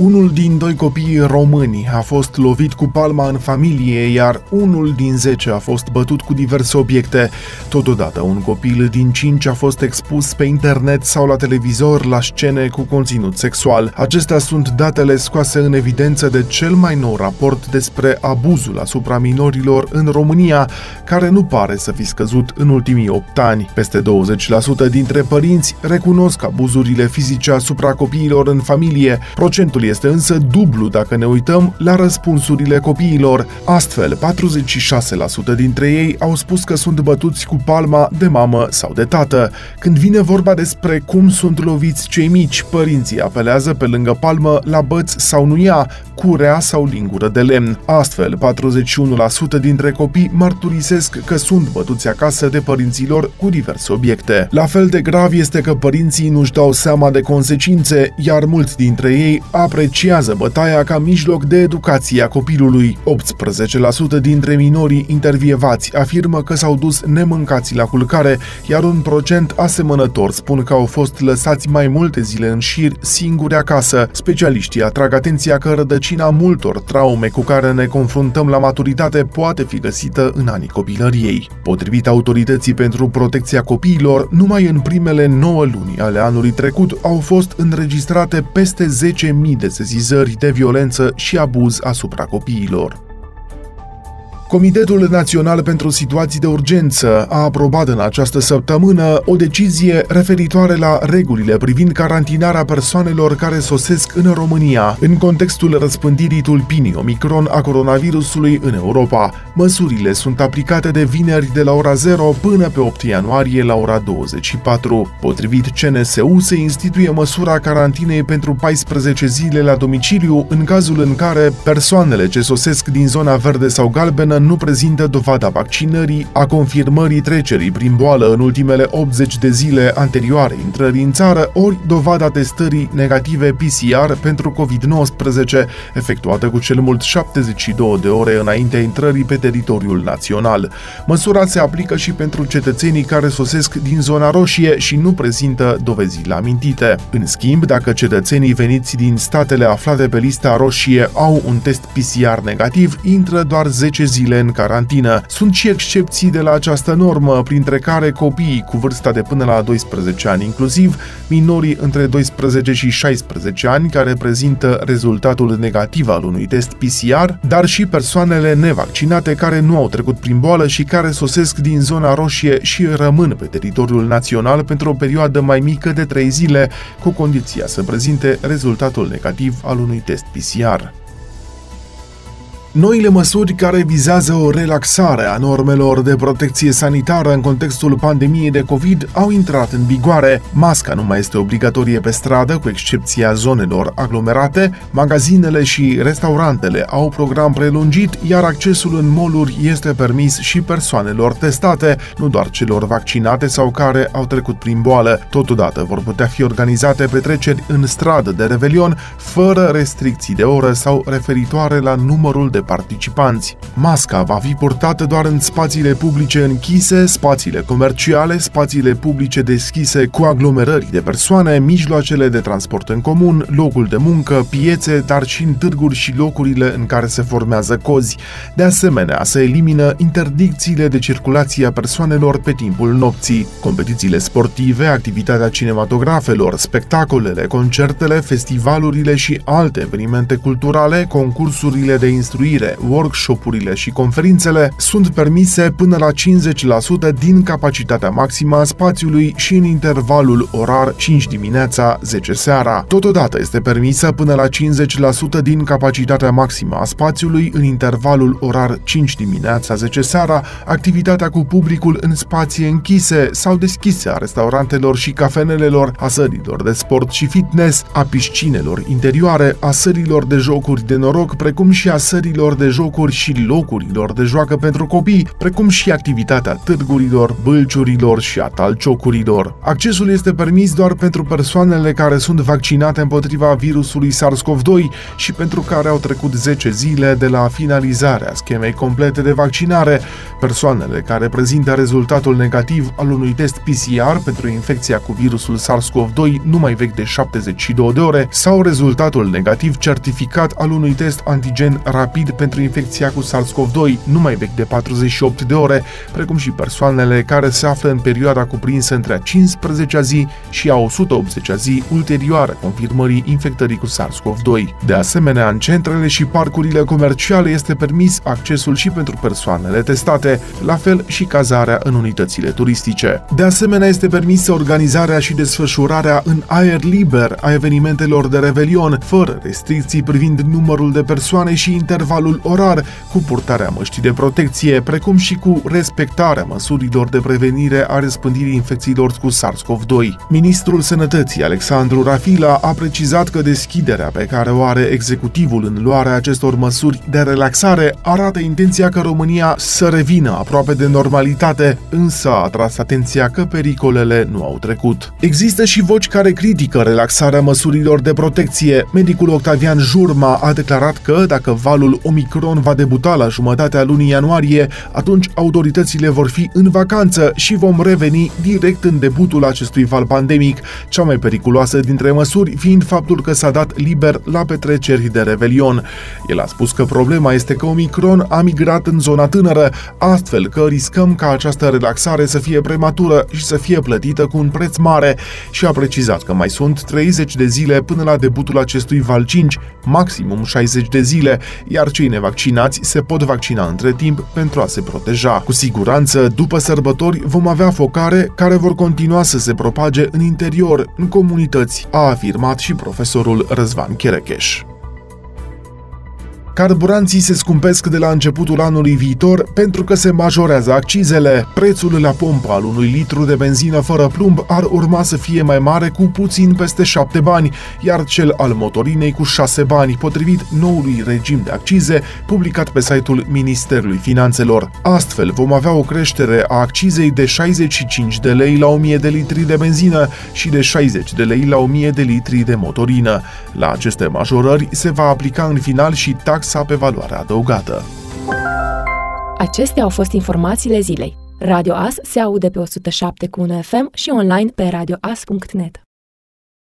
unul din doi copii români a fost lovit cu palma în familie, iar unul din zece a fost bătut cu diverse obiecte. Totodată, un copil din cinci a fost expus pe internet sau la televizor la scene cu conținut sexual. Acestea sunt datele scoase în evidență de cel mai nou raport despre abuzul asupra minorilor în România, care nu pare să fi scăzut în ultimii 8 ani. Peste 20% dintre părinți recunosc abuzurile fizice asupra copiilor în familie. Procentul este însă dublu dacă ne uităm la răspunsurile copiilor. Astfel, 46% dintre ei au spus că sunt bătuți cu palma de mamă sau de tată. Când vine vorba despre cum sunt loviți cei mici, părinții apelează pe lângă palmă la băți sau nuia, curea sau lingură de lemn. Astfel, 41% dintre copii mărturisesc că sunt bătuți acasă de părinților cu diverse obiecte. La fel de grav este că părinții nu-și dau seama de consecințe, iar mulți dintre ei apreciază bătaia ca mijloc de educație a copilului. 18% dintre minorii intervievați afirmă că s-au dus nemâncați la culcare, iar un procent asemănător spun că au fost lăsați mai multe zile în șir singuri acasă. Specialiștii atrag atenția că rădăcina rădăcina multor traume cu care ne confruntăm la maturitate poate fi găsită în anii copilăriei. Potrivit Autorității pentru Protecția Copiilor, numai în primele 9 luni ale anului trecut au fost înregistrate peste 10.000 de sesizări de violență și abuz asupra copiilor. Comitetul Național pentru Situații de Urgență a aprobat în această săptămână o decizie referitoare la regulile privind carantinarea persoanelor care sosesc în România în contextul răspândirii tulpinii Omicron a coronavirusului în Europa. Măsurile sunt aplicate de vineri de la ora 0 până pe 8 ianuarie la ora 24. Potrivit CNSU se instituie măsura carantinei pentru 14 zile la domiciliu în cazul în care persoanele ce sosesc din zona verde sau galbenă nu prezintă dovada vaccinării, a confirmării trecerii prin boală în ultimele 80 de zile anterioare intrării în țară, ori dovada testării negative PCR pentru COVID-19, efectuată cu cel mult 72 de ore înaintea intrării pe teritoriul național. Măsura se aplică și pentru cetățenii care sosesc din zona roșie și nu prezintă dovezile amintite. În schimb, dacă cetățenii veniți din statele aflate pe lista roșie au un test PCR negativ, intră doar 10 zile zile în carantină. Sunt și excepții de la această normă, printre care copiii cu vârsta de până la 12 ani, inclusiv minorii între 12 și 16 ani care prezintă rezultatul negativ al unui test PCR, dar și persoanele nevaccinate care nu au trecut prin boală și care sosesc din zona roșie și rămân pe teritoriul național pentru o perioadă mai mică de 3 zile, cu condiția să prezinte rezultatul negativ al unui test PCR. Noile măsuri care vizează o relaxare a normelor de protecție sanitară în contextul pandemiei de COVID au intrat în vigoare. Masca nu mai este obligatorie pe stradă, cu excepția zonelor aglomerate, magazinele și restaurantele au program prelungit, iar accesul în moluri este permis și persoanelor testate, nu doar celor vaccinate sau care au trecut prin boală. Totodată vor putea fi organizate petreceri în stradă de revelion, fără restricții de oră sau referitoare la numărul de de participanți. Masca va fi purtată doar în spațiile publice închise, spațiile comerciale, spațiile publice deschise cu aglomerări de persoane, mijloacele de transport în comun, locul de muncă, piețe, dar și în târguri și locurile în care se formează cozi. De asemenea, se elimină interdicțiile de circulație a persoanelor pe timpul nopții. Competițiile sportive, activitatea cinematografelor, spectacolele, concertele, festivalurile și alte evenimente culturale, concursurile de instruire instruire, workshopurile și conferințele sunt permise până la 50% din capacitatea maximă a spațiului și în intervalul orar 5 dimineața 10 seara. Totodată este permisă până la 50% din capacitatea maximă a spațiului în intervalul orar 5 dimineața 10 seara, activitatea cu publicul în spații închise sau deschise a restaurantelor și cafenelelor, a sărilor de sport și fitness, a piscinelor interioare, a sărilor de jocuri de noroc, precum și a sărilor parcurilor de jocuri și locurilor de joacă pentru copii, precum și activitatea târgurilor, bâlciurilor și a talciocurilor. Accesul este permis doar pentru persoanele care sunt vaccinate împotriva virusului SARS-CoV-2 și pentru care au trecut 10 zile de la finalizarea schemei complete de vaccinare, persoanele care prezintă rezultatul negativ al unui test PCR pentru infecția cu virusul SARS-CoV-2 nu mai vechi de 72 de ore sau rezultatul negativ certificat al unui test antigen rapid pentru infecția cu SARS-CoV-2 nu mai vechi de 48 de ore, precum și persoanele care se află în perioada cuprinsă între a 15-a zi și a 180-a zi ulterioară confirmării infectării cu SARS-CoV-2. De asemenea, în centrele și parcurile comerciale este permis accesul și pentru persoanele testate, la fel și cazarea în unitățile turistice. De asemenea, este permisă organizarea și desfășurarea în aer liber a evenimentelor de revelion, fără restricții privind numărul de persoane și intervalul orar, cu purtarea măștii de protecție, precum și cu respectarea măsurilor de prevenire a răspândirii infecțiilor cu SARS-CoV-2. Ministrul Sănătății, Alexandru Rafila, a precizat că deschiderea pe care o are executivul în luarea acestor măsuri de relaxare arată intenția că România să revină aproape de normalitate, însă a atras atenția că pericolele nu au trecut. Există și voci care critică relaxarea măsurilor de protecție. Medicul Octavian Jurma a declarat că dacă valul Omicron va debuta la jumătatea lunii ianuarie, atunci autoritățile vor fi în vacanță și vom reveni direct în debutul acestui val pandemic, cea mai periculoasă dintre măsuri fiind faptul că s-a dat liber la petreceri de revelion. El a spus că problema este că Omicron a migrat în zona tânără, astfel că riscăm ca această relaxare să fie prematură și să fie plătită cu un preț mare și a precizat că mai sunt 30 de zile până la debutul acestui val 5, maximum 60 de zile, iar cei nevaccinați se pot vaccina între timp pentru a se proteja. Cu siguranță, după sărbători vom avea focare care vor continua să se propage în interior, în comunități, a afirmat și profesorul Răzvan Cherecheș. Carburanții se scumpesc de la începutul anului viitor pentru că se majorează accizele. Prețul la pompă al unui litru de benzină fără plumb ar urma să fie mai mare cu puțin peste 7 bani, iar cel al motorinei cu 6 bani, potrivit noului regim de accize publicat pe site-ul Ministerului Finanțelor. Astfel, vom avea o creștere a accizei de 65 de lei la 1000 de litri de benzină și de 60 de lei la 1000 de litri de motorină. La aceste majorări se va aplica în final și taxa taxa pe valoare adăugată. Acestea au fost informațiile zilei. Radio As se aude pe 107 cu FM și online pe radioas.net.